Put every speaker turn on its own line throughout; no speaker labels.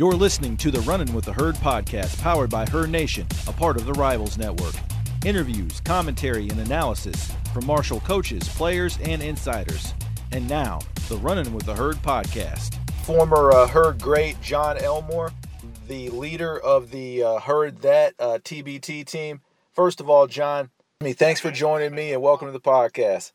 You're listening to the Running with the Herd podcast, powered by Herd Nation, a part of the Rivals Network. Interviews, commentary, and analysis from Marshall coaches, players, and insiders. And now, the Running with the Herd podcast.
Former uh, Herd great John Elmore, the leader of the uh, Herd That uh, TBT team. First of all, John, thanks for joining me and welcome to the podcast.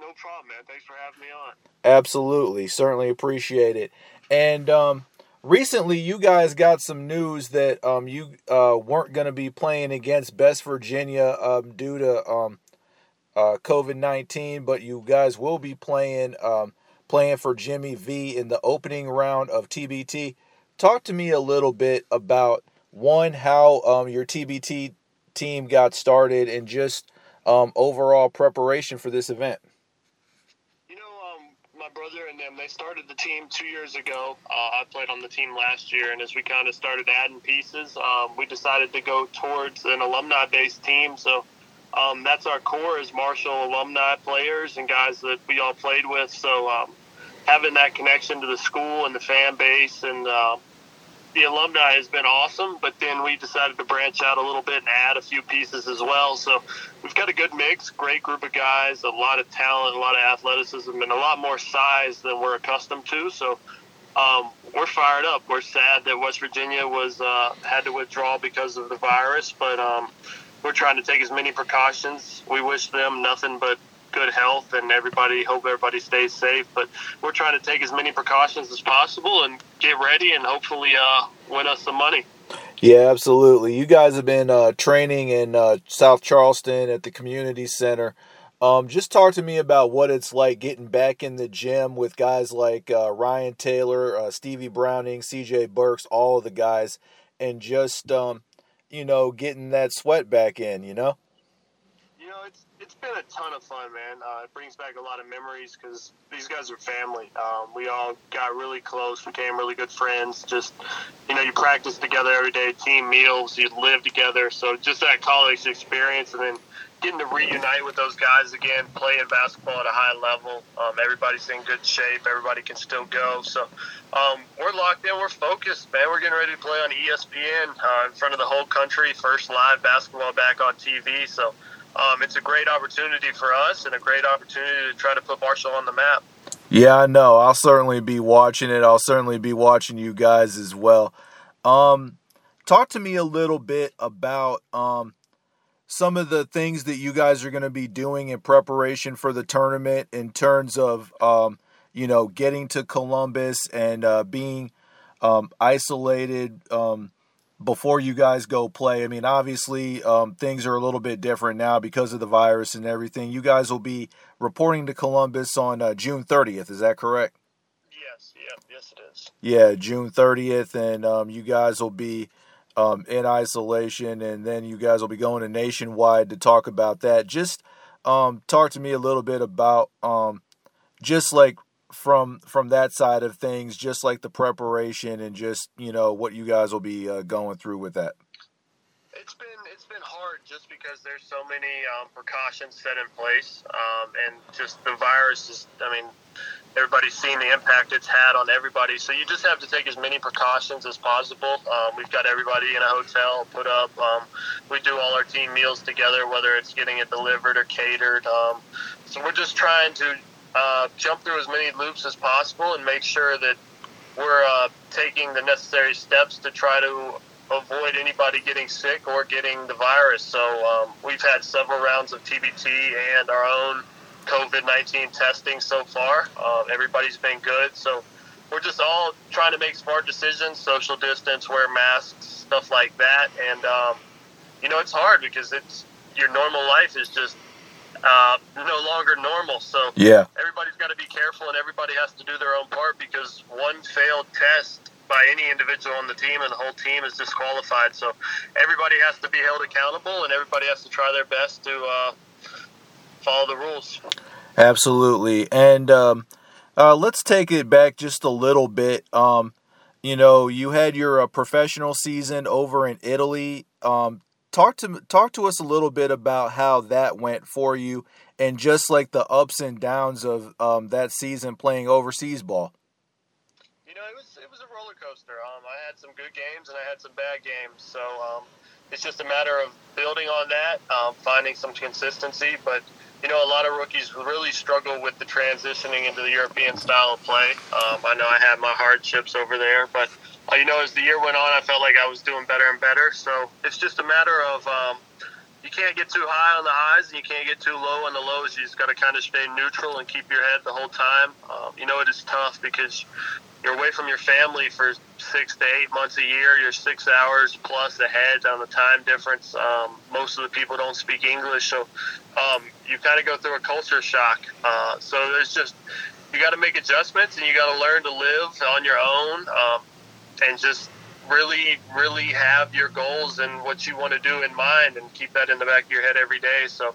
No problem, man. Thanks for having me on.
Absolutely, certainly appreciate it. And um, recently, you guys got some news that um, you uh, weren't going to be playing against West Virginia um, due to um, uh, COVID nineteen, but you guys will be playing um, playing for Jimmy V in the opening round of TBT. Talk to me a little bit about one how um, your TBT team got started and just um, overall preparation for this event.
My brother and them, they started the team two years ago. Uh, I played on the team last year, and as we kind of started adding pieces, um, we decided to go towards an alumni-based team. So um, that's our core is Marshall alumni players and guys that we all played with. So um, having that connection to the school and the fan base and uh, the alumni has been awesome, but then we decided to branch out a little bit and add a few pieces as well. So we've got a good mix, great group of guys, a lot of talent, a lot of athleticism, and a lot more size than we're accustomed to. So um, we're fired up. We're sad that West Virginia was uh, had to withdraw because of the virus, but um, we're trying to take as many precautions. We wish them nothing but good health and everybody hope everybody stays safe but we're trying to take as many precautions as possible and get ready and hopefully uh, win us some money.
Yeah absolutely. You guys have been uh, training in uh, south charleston at the community center. Um, just talk to me about what it's like getting back in the gym with guys like uh, ryan taylor uh, stevie browning cj burks all of the guys and just um, you know getting that sweat back in you know
you know it's been a ton of fun, man. Uh, it brings back a lot of memories because these guys are family. Um, we all got really close, became really good friends. Just you know, you practice together every day, team meals, you live together. So just that college experience, and then getting to reunite with those guys again, playing basketball at a high level. Um, everybody's in good shape. Everybody can still go. So um, we're locked in. We're focused, man. We're getting ready to play on ESPN uh, in front of the whole country. First live basketball back on TV. So um, it's a great opportunity for us and a great opportunity to try to put Marshall on the map.
Yeah, I know. I'll certainly be watching it. I'll certainly be watching you guys as well. Um, talk to me a little bit about um, some of the things that you guys are going to be doing in preparation for the tournament in terms of, um, you know, getting to Columbus and uh, being um, isolated um, before you guys go play. I mean, obviously, um, things are a little bit different now because of the virus and everything. You guys will be reporting to Columbus on uh, June 30th. Is that correct?
Yes. Yeah. Yes, it is.
Yeah, June 30th, and um, you guys will be um, in isolation, and then you guys will be going to nationwide to talk about that. Just um, talk to me a little bit about um, just like from from that side of things, just like the preparation and just you know what you guys will be uh, going through with that.
It's been it's been hard just because there's so many um, precautions set in place, um, and just the virus is. I mean, everybody's seen the impact it's had on everybody. So you just have to take as many precautions as possible. Um, we've got everybody in a hotel put up. Um, we do all our team meals together, whether it's getting it delivered or catered. Um, so we're just trying to uh, jump through as many loops as possible and make sure that we're uh, taking the necessary steps to try to avoid anybody getting sick or getting the virus. So um, we've had several rounds of TBT and our own COVID 19 testing so far. Uh, everybody's been good. So we're just all trying to make smart decisions, social distance, wear masks, stuff like that. And, um, you know, it's hard because it's your normal life is just uh, no longer normal. So
yeah,
everybody's got to be careful, and everybody has to do their own part because one failed test by any individual on the team and the whole team is disqualified. So everybody has to be held accountable, and everybody has to try their best to uh, follow the rules.
Absolutely, and um, uh, let's take it back just a little bit. Um, you know, you had your uh, professional season over in Italy. Um, talk to talk to us a little bit about how that went for you, and just like the ups and downs of um, that season playing overseas ball.
You know, it was it was a roller coaster. Um, I had some good games and I had some bad games. So um, it's just a matter of building on that, um, finding some consistency. But you know, a lot of rookies really struggle with the transitioning into the European style of play. Um, I know I had my hardships over there, but uh, you know, as the year went on, I felt like I was doing better and better. So it's just a matter of um, you can't get too high on the highs and you can't get too low on the lows. You just got to kind of stay neutral and keep your head the whole time. Um, you know, it is tough because you're away from your family for six to eight months a year. You're six hours plus ahead on the time difference. Um, most of the people don't speak English, so um, you kind of go through a culture shock. Uh, so there's just you got to make adjustments and you got to learn to live on your own um, and just really, really have your goals and what you want to do in mind and keep that in the back of your head every day. So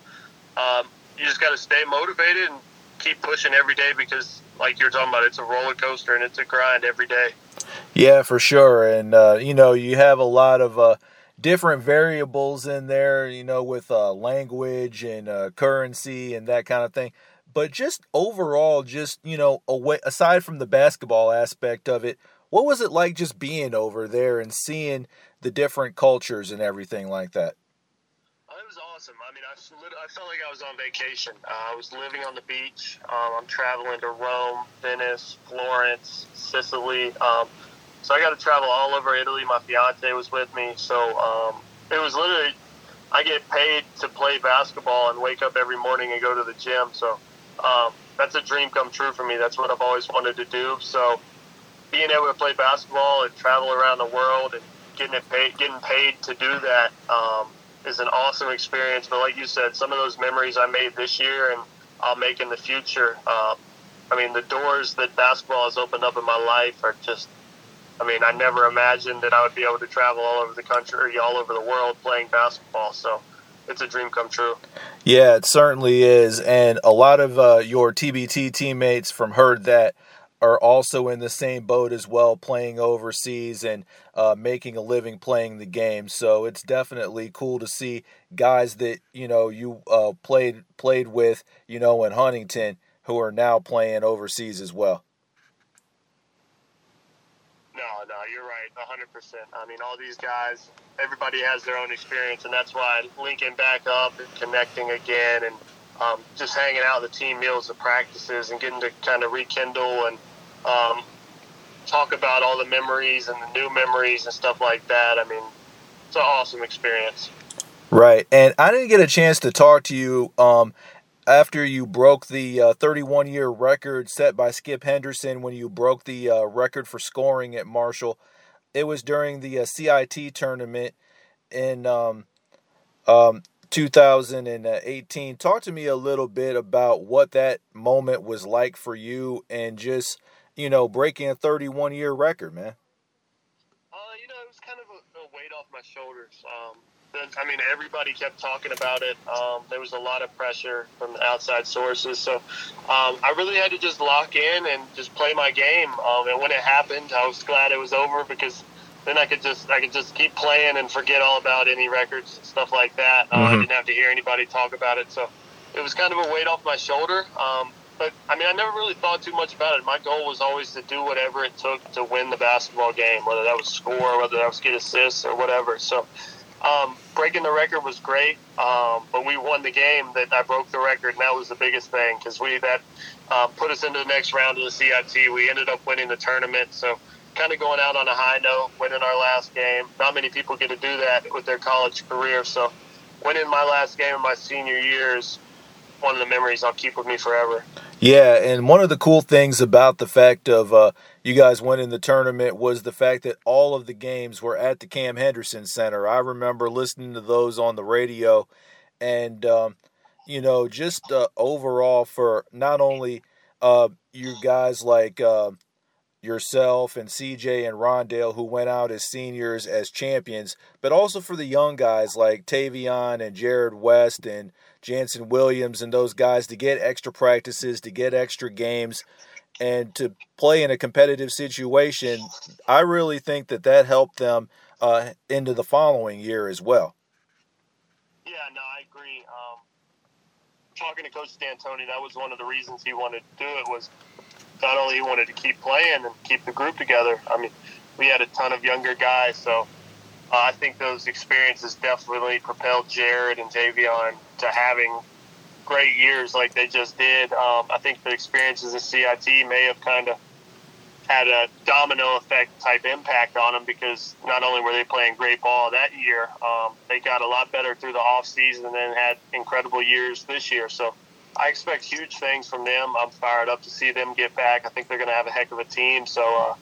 um, you just got to stay motivated and keep pushing every day because, like you're talking about, it's a roller coaster and it's a grind every day.
Yeah, for sure. And, uh, you know, you have a lot of. Uh, different variables in there, you know, with uh, language and uh, currency and that kind of thing. But just overall, just you know, away aside from the basketball aspect of it, what was it like just being over there and seeing the different cultures and everything like that?
Oh, it was awesome. I, I felt like I was on vacation. Uh, I was living on the beach. Um, I'm traveling to Rome, Venice, Florence, Sicily. Um, so I got to travel all over Italy. My fiance was with me. So um, it was literally, I get paid to play basketball and wake up every morning and go to the gym. So um, that's a dream come true for me. That's what I've always wanted to do. So being able to play basketball and travel around the world and getting it paid, getting paid to do that um, is an awesome experience. But like you said, some of those memories I made this year and I'll make in the future. Uh, I mean, the doors that basketball has opened up in my life are just. I mean, I never imagined that I would be able to travel all over the country, or all over the world playing basketball. So it's a dream come true.
Yeah, it certainly is. And a lot of uh, your TBT teammates from Herd That are also in the same boat as well, playing overseas and uh, making a living playing the game. So it's definitely cool to see guys that you know you uh, played played with, you know, in Huntington, who are now playing overseas as well.
No, no, you're right, 100%. I mean, all these guys, everybody has their own experience, and that's why linking back up and connecting again and um, just hanging out the team meals and practices and getting to kind of rekindle and um, talk about all the memories and the new memories and stuff like that. I mean, it's an awesome experience.
Right, and I didn't get a chance to talk to you um, after you broke the uh, 31 year record set by Skip Henderson when you broke the uh, record for scoring at Marshall. It was during the uh, CIT tournament in um, um, 2018. Talk to me a little bit about what that moment was like for you and just you know, breaking a 31 year record, man?
Uh, you know, it was kind of a, a weight off my shoulders. Um, I mean, everybody kept talking about it. Um, there was a lot of pressure from outside sources. So um, I really had to just lock in and just play my game. Um, and when it happened, I was glad it was over because then I could just I could just keep playing and forget all about any records and stuff like that. Uh, mm-hmm. I didn't have to hear anybody talk about it. So it was kind of a weight off my shoulder. Um, but I mean, I never really thought too much about it. My goal was always to do whatever it took to win the basketball game, whether that was score, whether that was get assists, or whatever. So, um, breaking the record was great, um, but we won the game. That I broke the record, and that was the biggest thing because we that uh, put us into the next round of the CIT. We ended up winning the tournament, so kind of going out on a high note, winning our last game. Not many people get to do that with their college career, so winning my last game of my senior year is one of the memories I'll keep with me forever.
Yeah, and one of the cool things about the fact of uh, you guys winning the tournament was the fact that all of the games were at the Cam Henderson Center. I remember listening to those on the radio, and um, you know, just uh, overall for not only uh, you guys like uh, yourself and CJ and Rondale who went out as seniors as champions, but also for the young guys like Taevion and Jarrod West and Jannson Williams and those guys to get extra practices, to get extra games, and to play in a competitive situation. I really think that that helped them uh, into the following year as well.
Yeah, no, I agree. Um, talking to Coach D'Antoni, that was one of the reasons he wanted to do it was not only he wanted to keep playing and keep the group together. I mean, we had a ton of younger guys, so uh, I think those experiences definitely propelled Jarrod and Taevion to having great years like they just did. Um, I think the experiences at CIT may have kind of had a domino effect type impact on them because not only were they playing great ball that year, um, they got a lot better through the off season and then had incredible years this year. So I expect huge things from them. I'm fired up to see them get back. I think they're going to have a heck of a team. So uh,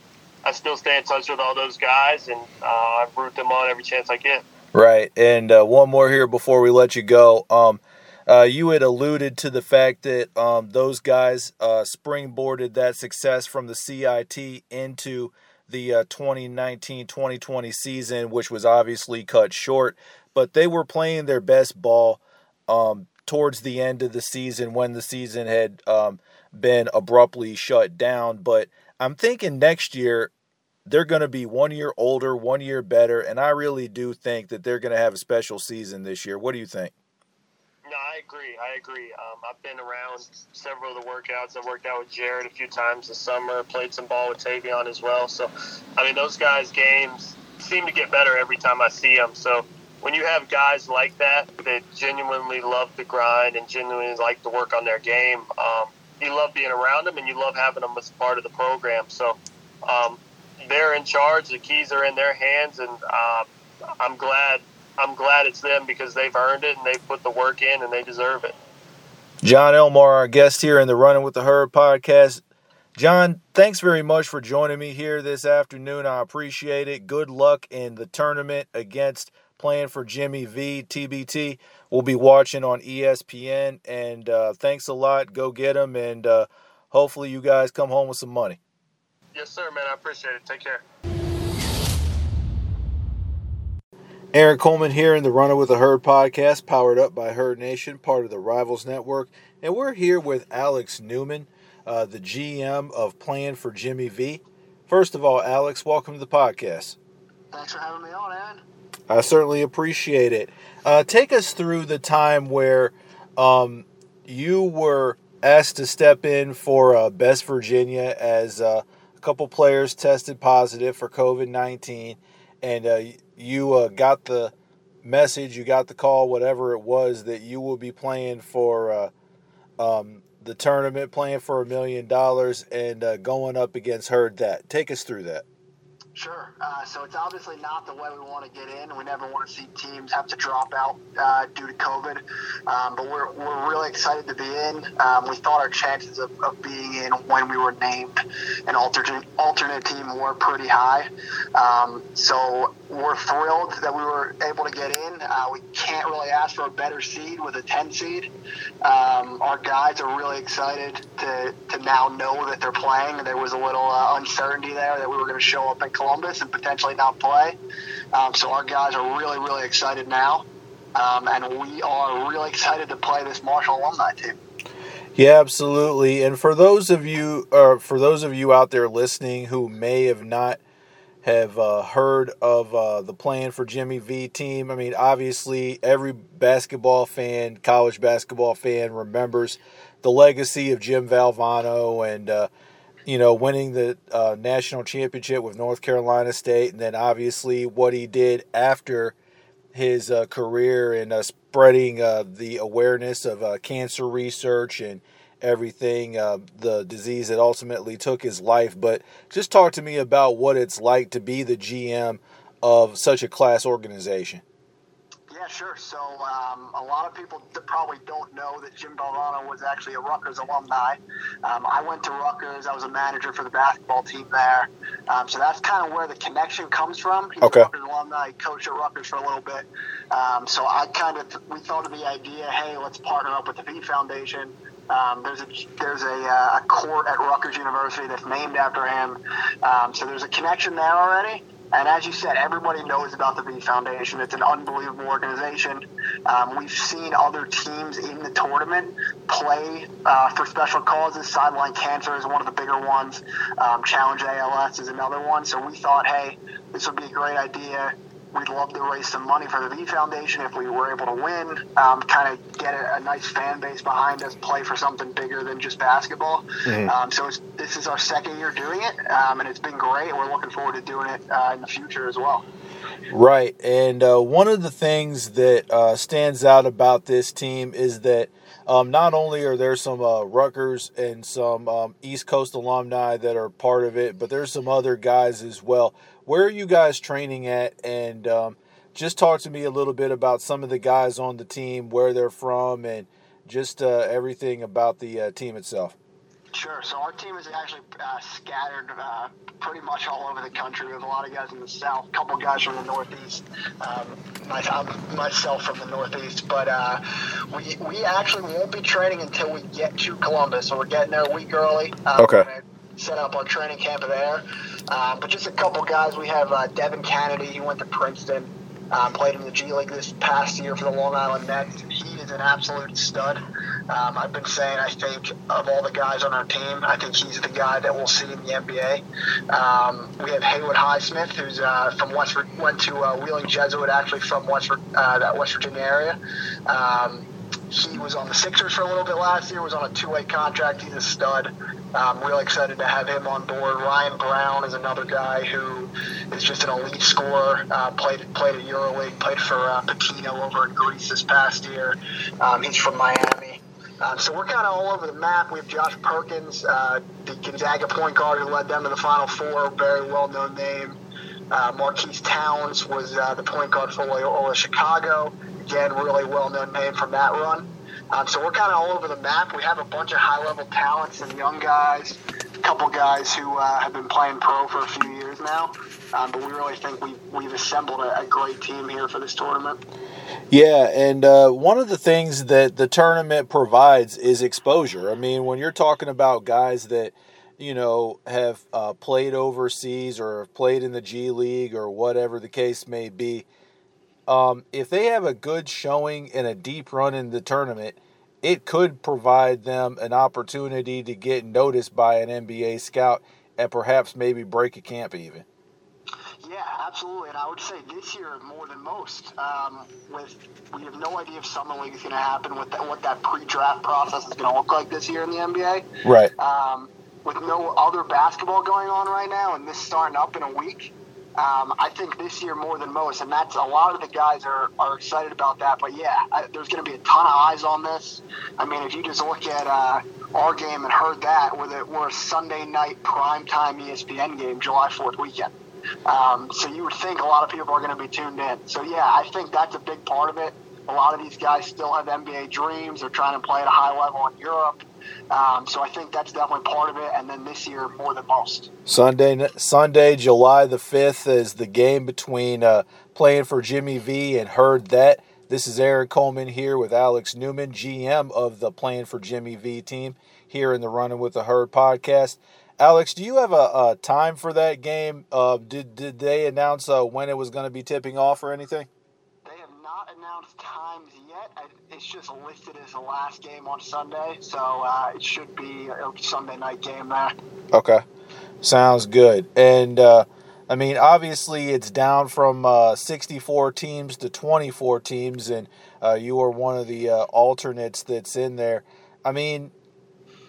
I still stay in touch with all those guys and uh, I root them on every chance I get.
Right. And uh, one more here before we let you go. Um, uh, you had alluded to the fact that um, those guys uh, springboarded that success from the CIT into the 2019 uh, 2020 season, which was obviously cut short. But they were playing their best ball um, towards the end of the season when the season had um, been abruptly shut down. But I'm thinking next year they're going to be one year older, one year better. And I really do think that they're going to have a special season this year. What do you think?
No, I agree. I agree. Um, I've been around several of the workouts. I've worked out with Jarrod a few times this summer. Played some ball with Taevion as well. So, I mean, those guys' games seem to get better every time I see them. So, when you have guys like that that genuinely love the grind and genuinely like to work on their game, um, you love being around them and you love having them as part of the program. So, um, they're in charge. The keys are in their hands, and uh, I'm glad I'm glad it's them because they've earned it and they've put the work in and they deserve it.
John Elmore, our guest here in the Running with the Herd podcast. John, thanks very much for joining me here this afternoon. I appreciate it. Good luck in the tournament against playing for Jimmy V TBT. We'll be watching on ESPN, and uh, thanks a lot. Go get them, and uh, hopefully you guys come home with some money.
Yes, sir, man. I appreciate it. Take care.
Aaron Coleman here in the Runner with a Herd podcast, powered up by Herd Nation, part of the Rivals Network. And we're here with Alex Newman, uh, the GM of Plan for Jimmy V. First of all, Alex, welcome to the podcast.
Thanks for having me on, Aaron.
I certainly appreciate it. Uh, take us through the time where um, you were asked to step in for uh, West Virginia as uh, a couple players tested positive for COVID 19 and uh, you uh, got the message, you got the call, whatever it was, that you will be playing for uh, um, the tournament, playing for a million dollars, and uh, going up against Herd That. Take us through that.
Sure. Uh, so it's obviously not the way we want to get in. We never want to see teams have to drop out uh, due to COVID. Um, but we're, we're really excited to be in. Um, we thought our chances of, of, being in when we were named an alternate, alternate team were pretty high. Um, so we're thrilled that we were able to get in. Uh, we can't really ask for a better seed with a 10 seed. Um, our guys are really excited to, to now know that they're playing. There was a little uh, uncertainty there that we were going to show up in Columbus and potentially not play. Um, so our guys are really, really excited now. Um, and we are really excited to play this Marshall alumni team.
Yeah, absolutely. And for those of you, or for those of you out there listening who may have not have uh, heard of uh, the plan for Jimmy V team. I mean, obviously, every basketball fan, college basketball fan, remembers the legacy of Jim Valvano and, uh, you know, winning the uh, national championship with North Carolina State, and then obviously what he did after his uh, career and uh, spreading the awareness of cancer research and everything, uh, the disease that ultimately took his life. But just talk to me about what it's like to be the GM of such a class organization.
Yeah, sure. So um, a lot of people probably don't know that Jim Valvano was actually a Rutgers alumni. Um, I went to Rutgers. I was a manager for the basketball team there. Um, so that's kind of where the connection comes from. He's
okay.
Rutgers alumni. He coached at Rutgers for a little bit. Um, so I kind of we thought of the idea, hey, let's partner up with the V Foundation. Um, there's a there's a, uh, a, court at Rutgers University that's named after him. Um, so there's a connection there already. And as you said, everybody knows about the V Foundation. It's an unbelievable organization. Um, we've seen other teams in the tournament play uh, for special causes. Sideline Cancer is one of the bigger ones. Um, Challenge ALS is another one. So we thought, hey, this would be a great idea We'd love to raise some money for the V Foundation if we were able to win. Um, kind of get a, a, nice fan base behind us, play for something bigger than just basketball. Mm-hmm. Um, so this is our second year doing it, um, and it's been great. We're looking forward to doing it uh, in the future as well.
Right, and uh, one of the things that uh, stands out about this team is that um, not only are there some uh, Rutgers and some um, East Coast alumni that are part of it, but there's some other guys as well. Where are you guys training at? And um, just talk to me a little bit about some of the guys on the team, where they're from, and just uh, everything about the uh, team itself.
Sure. So our team is actually uh, scattered uh, pretty much all over the country. We have a lot of guys in the south, a couple guys from the northeast, um, my, myself from the northeast. But uh, we, we actually won't be training until we get to Columbus. So we're getting there a week early.
Um, okay.
Set up our training camp there. Um, but just a couple guys. We have uh, Devin Cannady. He went to Princeton. Um, played in the G League this past year for the Long Island Nets. He is an absolute stud. Um, I've been saying I think of all the guys on our team, I think he's the guy that we'll see in the NBA. Um, we have Haywood Highsmith, who's uh, from West went to uh, Wheeling Jesuit, actually from West uh, that West Virginia area. Um, he was on the Sixers for a little bit last year. Was on a two-way contract. He's a stud. I'm really excited to have him on board. Ryan Brown is another guy who is just an elite scorer. Uh, played played at EuroLeague. Played for uh, Pitino over in Greece this past year. Um, he's from Miami. Um, so we're kind of all over the map. We have Josh Perkins, uh, the Gonzaga point guard who led them to the Final Four, very well known name. Uh, Marques Townes was uh, the point guard for Loyola Chicago. Again, really well known name from that run. Um, so we're kind of all over the map. We have a bunch of high level talents and young guys, a couple guys who uh, have been playing pro for a few years now. Um, but we really think we've, we've assembled a, a, great team here for this tournament.
Yeah, and uh, one of the things that the tournament provides is exposure. I mean, when you're talking about guys that, you know, have uh, played overseas or have played in the G League or whatever the case may be, um, if they have a good showing and a deep run in the tournament, it could provide them an opportunity to get noticed by an NBA scout and perhaps maybe break a camp even.
Yeah, absolutely, and I would say this year more than most. Um, with we have no idea if summer league is going to happen, with that, what that pre-draft process is going to look like this year in the NBA.
Right.
Um, with no other basketball going on right now, and this starting up in a week, um, I think this year more than most, and that's a lot of the guys are, are excited about that. But yeah, I, there's going to be a ton of eyes on this. I mean, if you just look at uh, our game and Herd That, we're, the, we're a Sunday night primetime ESPN game, July 4th weekend. Um, so you would think a lot of people are going to be tuned in. So yeah, I think that's a big part of it. A lot of these guys still have NBA dreams. They're trying to play at a high level in Europe. Um, so I think that's definitely part of it. And then this year, more than most.
Sunday, Sunday, July the fifth is the game between uh, playing for Jimmy V and Herd That. This is Eric Coleman here with Alex Newman, GM of the Playing for Jimmy V team here in the Running with the Herd podcast. Alex, do you have a, a time for that game? Uh, did did they announce uh, when it was going to be tipping off or anything?
Announced times yet. It's just listed as the last game on Sunday, so uh, it should be a Sunday night game there.
Okay, sounds good. And uh, I mean, obviously, it's down from uh, 64 teams to 24 teams, and uh, you are one of the alternates that's in there. I mean,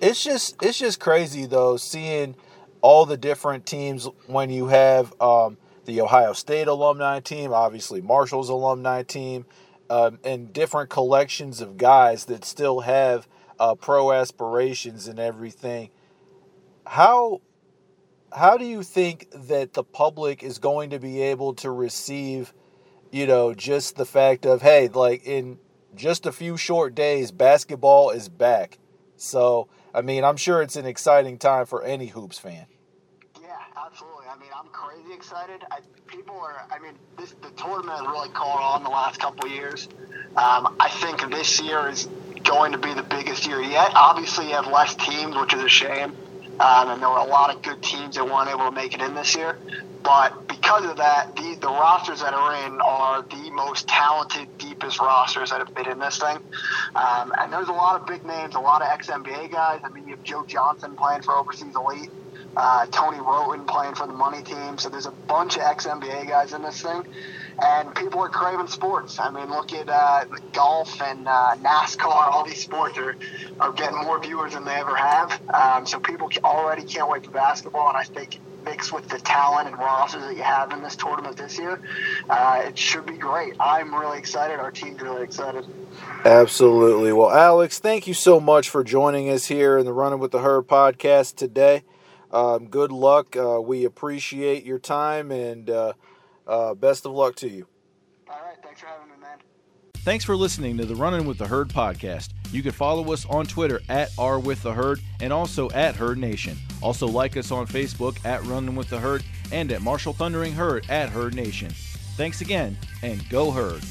it's just it's just crazy though seeing all the different teams when you have um, the Ohio State alumni team, obviously Marshall's alumni team, um, and different collections of guys that still have uh, pro aspirations and everything. How how do you think that the public is going to be able to receive, you know, just the fact of hey, like in just a few short days, basketball is back. So I mean, I'm sure it's an exciting time for any hoops fan.
I mean, I'm crazy excited. I, people are. I mean, this the tournament has really caught on the last couple of years. Um, I think this year is going to be the biggest year yet. Obviously, you have less teams, which is a shame. Um, and there were a lot of good teams that weren't able to make it in this year. But because of that, the, the rosters that are in are the most talented, deepest rosters that have been in this thing. Um, and there's a lot of big names, a lot of ex NBA guys. I mean, you have Joe Johnson playing for Overseas Elite. Uh, Tony Wroten playing for the money team. So there's a bunch of ex NBA guys in this thing, and people are craving sports. I mean, look at uh, golf and uh, NASCAR. All these sports are, are getting more viewers than they ever have. Um, so people already can't wait for basketball, and I think mixed with the talent and rosters that you have in this tournament this year, uh, it should be great. I'm really excited. Our team's really excited.
Absolutely. Well, Alex, thank you so much for joining us here in the Running with the Herd podcast today. Um, good luck. Uh, we appreciate your time and uh, uh, best of luck to you.
All right. Thanks for having me, man.
Thanks for listening to the Running with the Herd podcast. You can follow us on Twitter at R with the Herd and also at Herd Nation. Also like us on Facebook at Running with the Herd and at Marshall Thundering Herd at Herd Nation. Thanks again and go Herd.